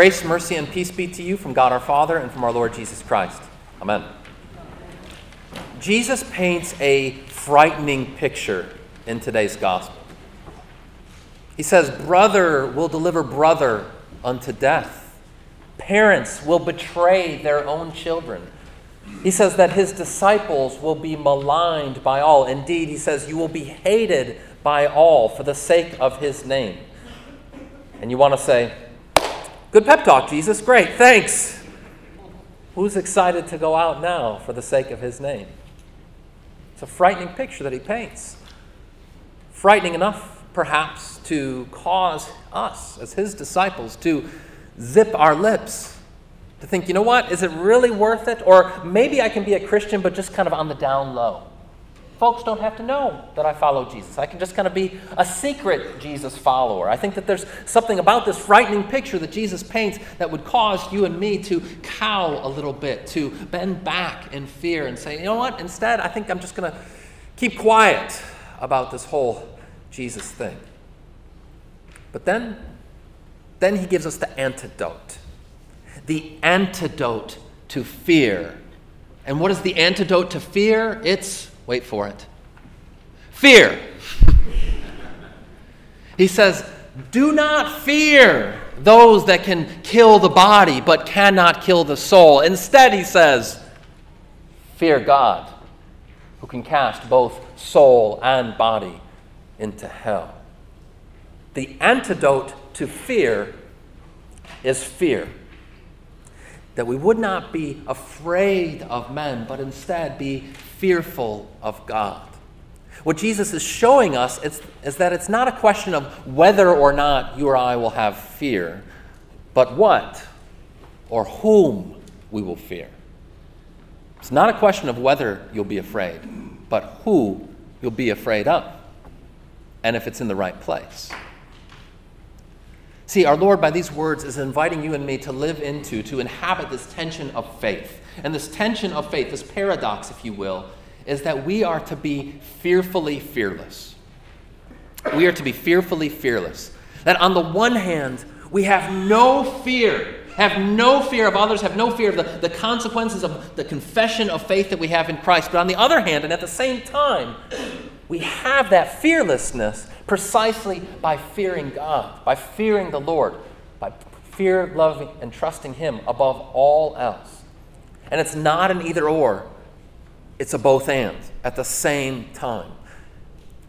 Grace, mercy, and peace be to you from God our Father and from our Lord Jesus Christ. Amen. Jesus paints a frightening picture in today's gospel. He says, Brother will deliver brother unto death, parents will betray their own children. He says that his disciples will be maligned by all. Indeed, he says, You will be hated by all for the sake of his name. And you want to say, Good pep talk, Jesus. Great, thanks. Who's excited to go out now for the sake of his name? It's a frightening picture that he paints. Frightening enough, perhaps, to cause us, as his disciples, to zip our lips, to think, you know what, is it really worth it? Or maybe I can be a Christian, but just kind of on the down low folks don't have to know that I follow Jesus. I can just kind of be a secret Jesus follower. I think that there's something about this frightening picture that Jesus paints that would cause you and me to cow a little bit, to bend back in fear and say, you know what, instead, I think I'm just going to keep quiet about this whole Jesus thing. But then, then he gives us the antidote. The antidote to fear. And what is the antidote to fear? It's Wait for it. Fear. he says, Do not fear those that can kill the body but cannot kill the soul. Instead, he says, Fear God, who can cast both soul and body into hell. The antidote to fear is fear. That we would not be afraid of men, but instead be fearful of God. What Jesus is showing us is, is that it's not a question of whether or not you or I will have fear, but what or whom we will fear. It's not a question of whether you'll be afraid, but who you'll be afraid of, and if it's in the right place. See, our Lord, by these words, is inviting you and me to live into, to inhabit this tension of faith and this tension of faith, this paradox, if you will, is that we are to be fearfully fearless. We are to be fearfully fearless. That on the one hand, we have no fear, have no fear of others, have no fear of the, the consequences of the confession of faith that we have in Christ. But on the other hand, and at the same time, we have that fearlessness precisely by fearing God, by fearing the Lord, by fear, loving, and trusting Him above all else. And it's not an either or, it's a both and at the same time.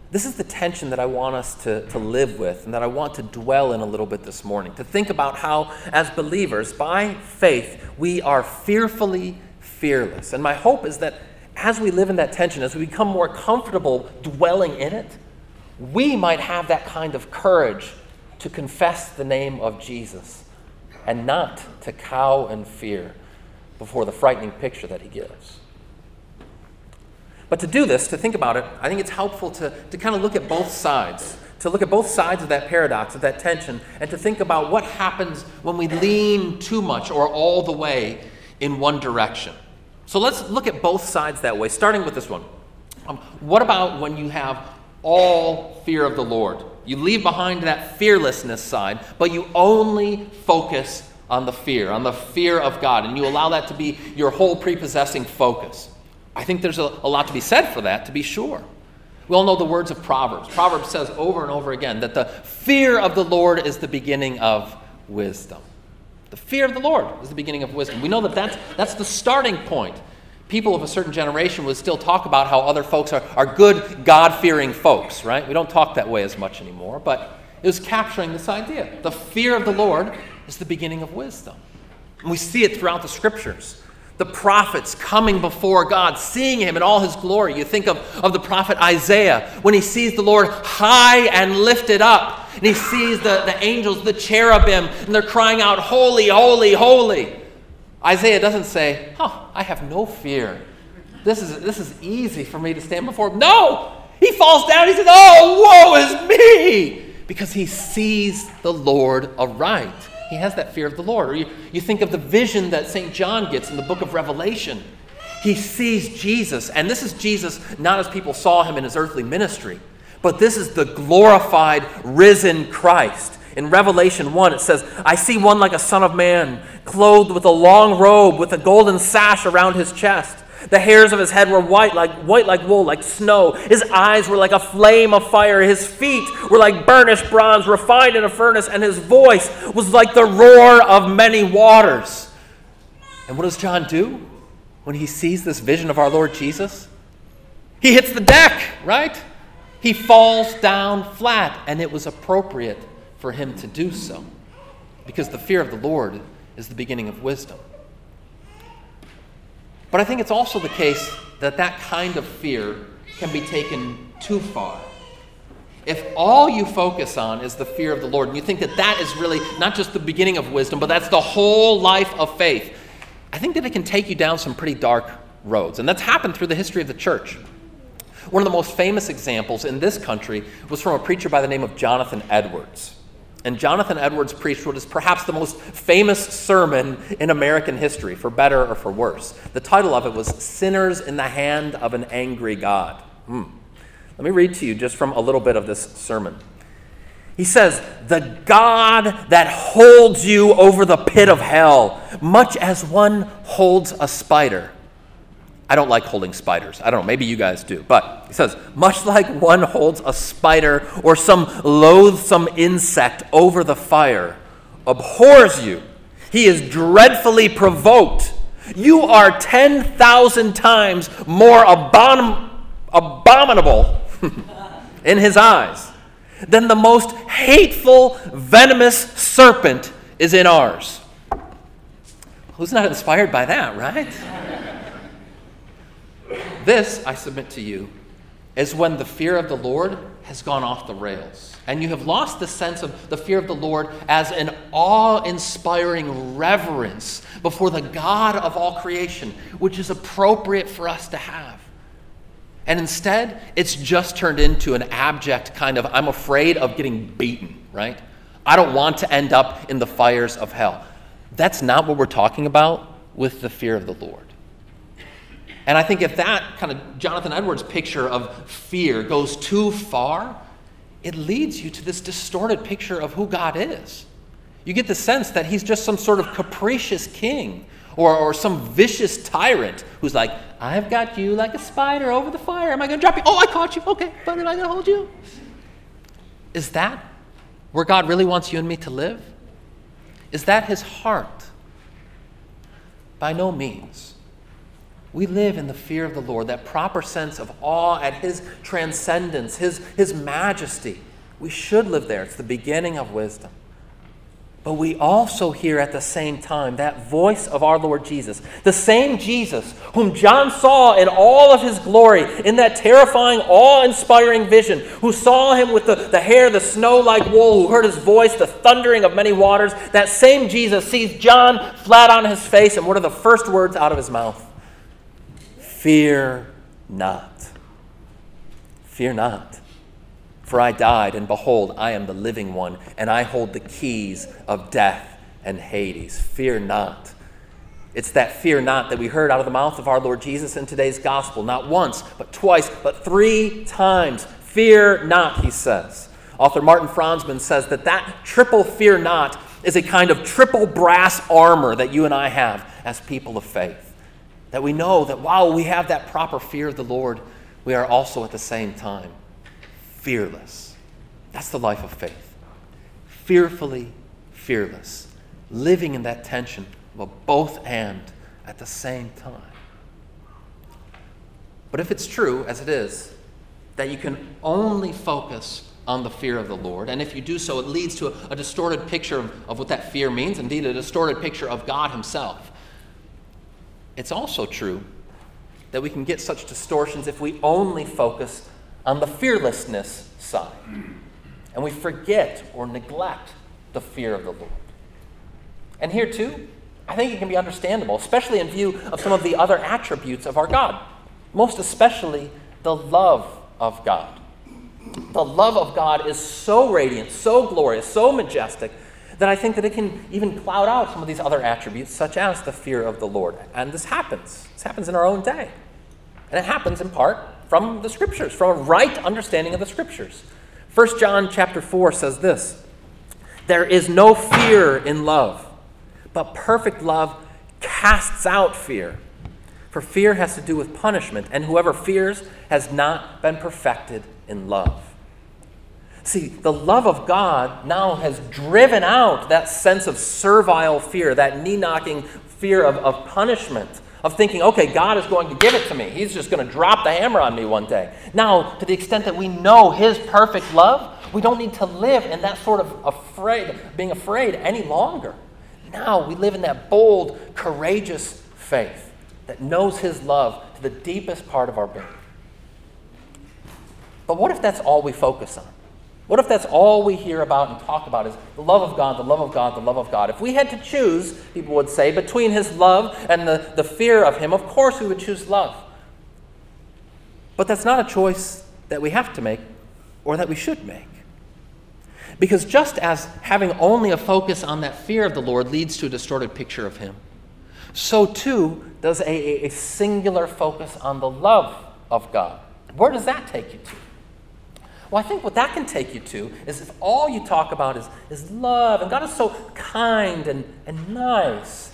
This is the tension that I want us to, to live with and that I want to dwell in a little bit this morning. To think about how, as believers, by faith, we are fearfully fearless. And my hope is that as we live in that tension, as we become more comfortable dwelling in it, we might have that kind of courage to confess the name of Jesus and not to cow and fear before the frightening picture that he gives. But to do this, to think about it, I think it's helpful to, to kind of look at both sides, to look at both sides of that paradox, of that tension, and to think about what happens when we lean too much or all the way in one direction. So let's look at both sides that way, starting with this one. Um, what about when you have all fear of the Lord? You leave behind that fearlessness side, but you only focus on the fear, on the fear of God, and you allow that to be your whole prepossessing focus. I think there's a, a, lot to be said for that, to be sure. We all know the words of Proverbs. Proverbs says over and over again that the fear of the Lord is the beginning of wisdom. The fear of the Lord is the beginning of wisdom. We know that that's, that's the starting point. People of a certain generation would still talk about how other folks are, are good, God fearing folks, right? We don't talk that way as much anymore, but it was capturing this idea. The fear of the Lord is the beginning of wisdom. And we see it throughout the scriptures. The prophets coming before God, seeing him in all his glory. You think of, of the prophet Isaiah when he sees the Lord high and lifted up, and he sees the, the angels, the cherubim, and they're crying out, Holy, holy, holy. Isaiah doesn't say, Oh, I have no fear. This is, this is easy for me to stand before him. No! He falls down. He says, Oh, woe is me! Because he sees the Lord aright. He has that fear of the Lord. Or you, you think of the vision that St. John gets in the book of Revelation. He sees Jesus, and this is Jesus not as people saw him in his earthly ministry, but this is the glorified, risen Christ. In Revelation 1, it says, I see one like a son of man, clothed with a long robe, with a golden sash around his chest. The hairs of his head were white like white like wool, like snow. His eyes were like a flame of fire. His feet were like burnished bronze refined in a furnace, and his voice was like the roar of many waters. And what does John do when he sees this vision of our Lord Jesus? He hits the deck, right? He falls down flat, and it was appropriate for him to do so because the fear of the Lord is the beginning of wisdom. But I think it's also the case that that kind of fear can be taken too far. If all you focus on is the fear of the Lord, and you think that that is really not just the beginning of wisdom, but that's the whole life of faith, I think that it can take you down some pretty dark roads. And that's happened through the history of the church. One of the most famous examples in this country was from a preacher by the name of Jonathan Edwards. And Jonathan Edwards preached what is perhaps the most famous sermon in American history, for better or for worse. The title of it was Sinners in the Hand of an Angry God. Hmm. Let me read to you just from a little bit of this sermon. He says, The God that holds you over the pit of hell, much as one holds a spider I don't like holding spiders. I don't know, maybe you guys do. But he says, much like one holds a spider or some loathsome insect over the fire, abhors you. He is dreadfully provoked. You are 10,000 times more abom- abominable in his eyes than the most hateful, venomous serpent is in ours. Who's not inspired by that, right? This, I submit to you, is when the fear of the Lord has gone off the rails. And you have lost the sense of the fear of the Lord as an awe inspiring reverence before the God of all creation, which is appropriate for us to have. And instead, it's just turned into an abject kind of, I'm afraid of getting beaten, right? I don't want to end up in the fires of hell. That's not what we're talking about with the fear of the Lord. And I think if that kind of Jonathan Edwards picture of fear goes too far, it leads you to this distorted picture of who God is. You get the sense that he's just some sort of capricious king or, or some vicious tyrant who's like, I've got you like a spider over the fire. Am I going to drop you? Oh, I caught you. Okay, but am I going to hold you? Is that where God really wants you and me to live? Is that his heart? By no means. We live in the fear of the Lord, that proper sense of awe at His transcendence, His, His majesty. We should live there. It's the beginning of wisdom. But we also hear at the same time that voice of our Lord Jesus, the same Jesus whom John saw in all of his glory, in that terrifying, awe inspiring vision, who saw him with the, the hair, the snow like wool, who heard his voice, the thundering of many waters. That same Jesus sees John flat on his face, and what are the first words out of his mouth? Fear not. Fear not. For I died, and behold, I am the living one, and I hold the keys of death and Hades. Fear not. It's that fear not that we heard out of the mouth of our Lord Jesus in today's gospel, not once, but twice, but three times. Fear not, he says. Author Martin Franzmann says that that triple fear not is a kind of triple brass armor that you and I have as people of faith. That we know that while we have that proper fear of the Lord, we are also at the same time fearless. That's the life of faith. Fearfully fearless. Living in that tension of both and at the same time. But if it's true, as it is, that you can only focus on the fear of the Lord, and if you do so, it leads to a, a distorted picture of, of what that fear means, indeed, a distorted picture of God Himself it's also true that we can get such distortions if we only focus on the fearlessness side and we forget or neglect the fear of the Lord. And here, too, I think it can be understandable, especially in view of some of the other attributes of our God, most especially the love of God. The love of God is so radiant, so glorious, so majestic that I think that it can even cloud out some of these other attributes, such as the fear of the Lord. And this happens. This happens in our own day. And it happens in part from the scriptures, from a right understanding of the scriptures. 1 John chapter 4 says this There is no fear in love, but perfect love casts out fear. For fear has to do with punishment, and whoever fears has not been perfected in love. See, the love of God now has driven out that sense of servile fear, that knee knocking fear of, of punishment, of thinking, okay, God is going to give it to me. He's just going to drop the hammer on me one day. Now, to the extent that we know His perfect love, we don't need to live in that sort of afraid, being afraid any longer. Now we live in that bold, courageous faith that knows His love to the deepest part of our being. But what if that's all we focus on? What if that's all we hear about and talk about is the love of God, the love of God, the love of God? If we had to choose, people would say, between His love and the, the fear of Him, of course we would choose love. But that's not a choice that we have to make or that we should make. Because just as having only a focus on that fear of the Lord leads to a distorted picture of Him, so too does a, a singular focus on the love of God. Where does that take you to? Well, I think what that can take you to is if all you talk about is, is love, and God is so kind and, and nice,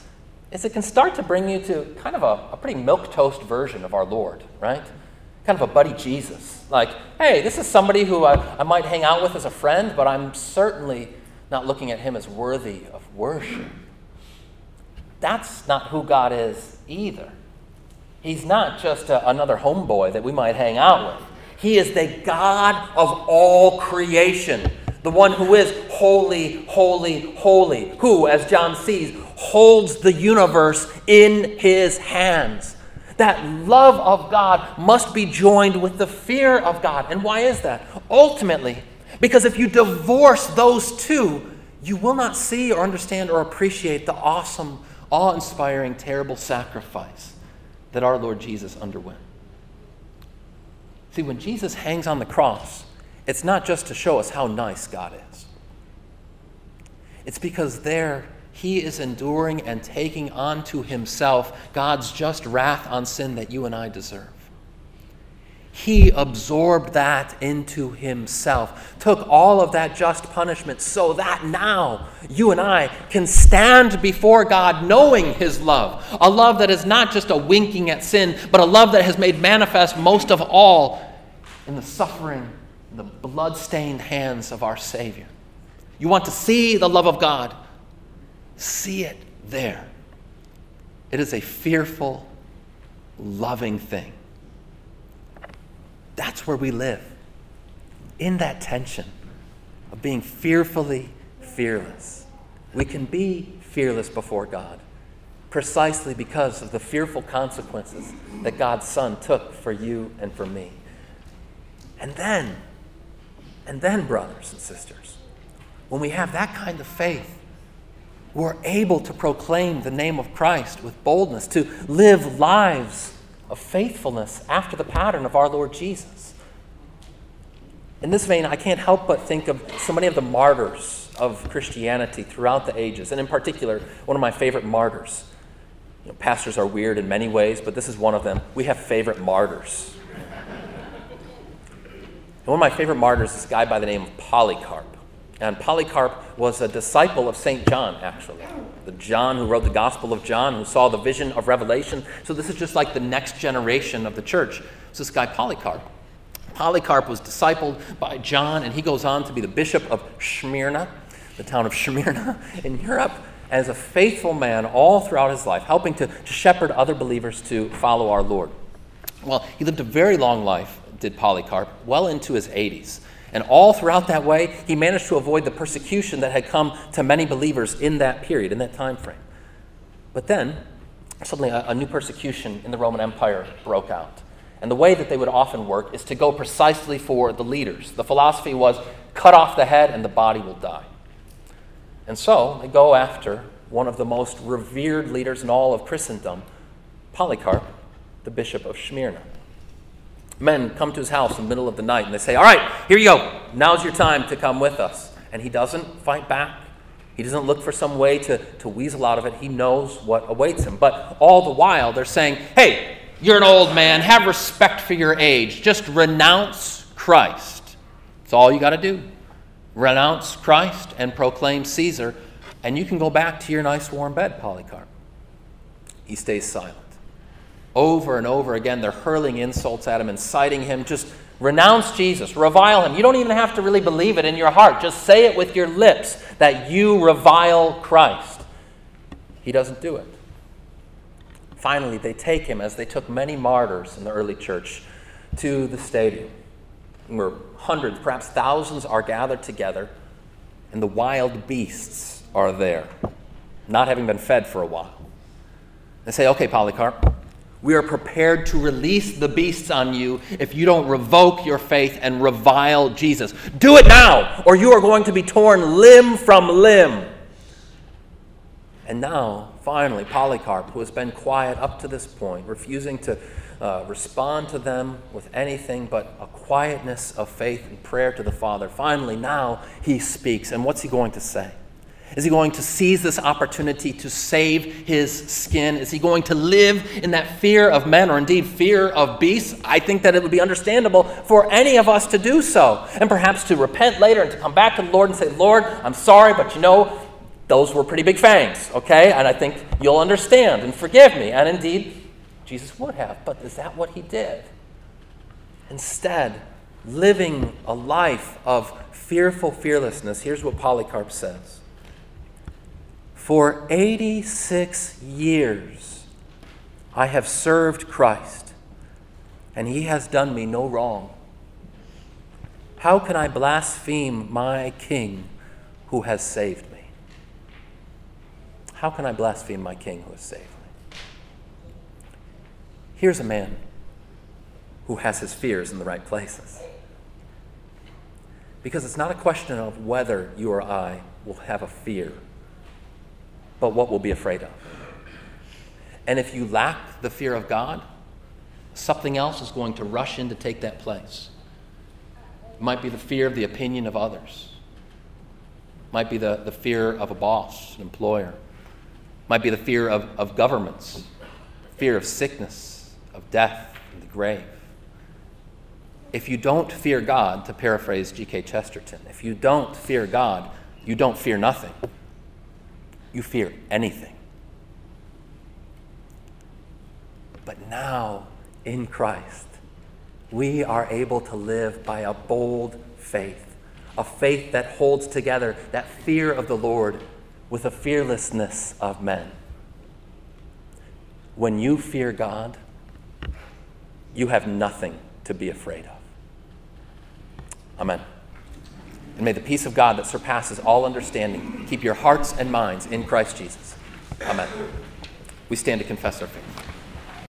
is it can start to bring you to kind of a, a pretty milk-toast version of our Lord, right? Kind of a buddy Jesus. Like, hey, this is somebody who I, I might hang out with as a friend, but I'm certainly not looking at him as worthy of worship. That's not who God is either. He's not just a, another homeboy that we might hang out with. He is the God of all creation, the one who is holy, holy, holy, who, as John sees, holds the universe in his hands. That love of God must be joined with the fear of God. And why is that? Ultimately, because if you divorce those two, you will not see or understand or appreciate the awesome, awe inspiring, terrible sacrifice that our Lord Jesus underwent. See, when Jesus hangs on the cross, it's not just to show us how nice God is. It's because there he is enduring and taking onto himself God's just wrath on sin that you and I deserve. He absorbed that into himself, took all of that just punishment so that now you and I can stand before God knowing his love. A love that is not just a winking at sin, but a love that has made manifest most of all in the suffering, the blood-stained hands of our Savior. You want to see the love of God? See it there. It is a fearful, loving thing. That's where we live, in that tension of being fearfully fearless. We can be fearless before God precisely because of the fearful consequences that God's Son took for you and for me. And then, and then, brothers and sisters, when we have that kind of faith, we're able to proclaim the name of Christ with boldness, to live lives of faithfulness after the pattern of our Lord Jesus. In this vein, I can't help but think of so many of the martyrs of Christianity throughout the ages, and in particular, one of my favorite martyrs. You know, pastors are weird in many ways, but this is one of them. We have favorite martyrs. And one of my favorite martyrs is a guy by the name of Polycarp. And Polycarp was a disciple of St. John, actually. The John who wrote the Gospel of John, who saw the vision of Revelation. So this is just like the next generation of the church. It's this guy, Polycarp. Polycarp was discipled by John, and he goes on to be the bishop of Smyrna, the town of Smyrna in Europe, as a faithful man all throughout his life, helping to, to shepherd other believers to follow our Lord. Well, he lived a very long life, did Polycarp, well into his 80s. And all throughout that way, he managed to avoid the persecution that had come to many believers in that period, in that time frame. But then, suddenly, a, a new persecution in the Roman Empire broke out. And the way that they would often work is to go precisely for the leaders. The philosophy was cut off the head and the body will die. And so they go after one of the most revered leaders in all of Christendom, Polycarp, the bishop of Smyrna men come to his house in the middle of the night and they say, All right, here you go. Now's your time to come with us. And he doesn't fight back. He doesn't look for some way to, to weasel out of it. He knows what awaits him. But all the while, they're saying, Hey, you're an old man. Have respect for your age. Just renounce Christ. That's all you got to do. renounce Christ and proclaim Caesar, and you can go back to your nice warm bed, Polycarp. He stays silent. Over and over again, they're hurling insults at him, inciting him. Just renounce Jesus, revile him. You don't even have to really believe it in your heart. Just say it with your lips that you revile Christ. He doesn't do it. Finally, they take him, as they took many martyrs in the early church, to the stadium, where hundreds, perhaps thousands, are gathered together, and the wild beasts are there, not having been fed for a while. They say, Okay, Polycarp, we are prepared to release the beasts on you if you don't revoke your faith and revile Jesus. Do it now, or you are going to be torn limb from limb. And now, finally, Polycarp, who has been quiet up to this point, refusing to uh, respond to them with anything but a quietness of faith and prayer to the Father, finally, now he speaks. And what's he going to say? Is he going to seize this opportunity to save his skin? Is he going to live in that fear of men or indeed fear of beasts? I think that it would be understandable for any of us to do so and perhaps to repent later and to come back to the Lord and say, Lord, I'm sorry, but you know, those were pretty big fangs, okay? And I think you'll understand and forgive me. And indeed, Jesus would have. But is that what he did? Instead, living a life of fearful fearlessness, here's what Polycarp says For 86 years I have served Christ, and he has done me no wrong. How can I blaspheme my King who has saved me? How can I blaspheme my king who has saved me? Here's a man who has his fears in the right places. Because it's not a question of whether you or I will have a fear, but what we'll be afraid of. And if you lack the fear of God, something else is going to rush in to take that place. It might be the fear of the opinion of others, it might be the, the fear of a boss, an employer It might be the fear of, of governments, fear of sickness, of death, and the grave. If you don't fear God, to paraphrase G.K. Chesterton, if you don't fear God, you don't fear nothing. You fear anything. But now, in Christ, we are able to live by a bold faith, a faith that holds together that fear of the Lord with a fearlessness of men. When you fear God, you have nothing to be afraid of. Amen. And may the peace of God that surpasses all understanding keep your hearts and minds in Christ Jesus. Amen. We stand to confess our faith.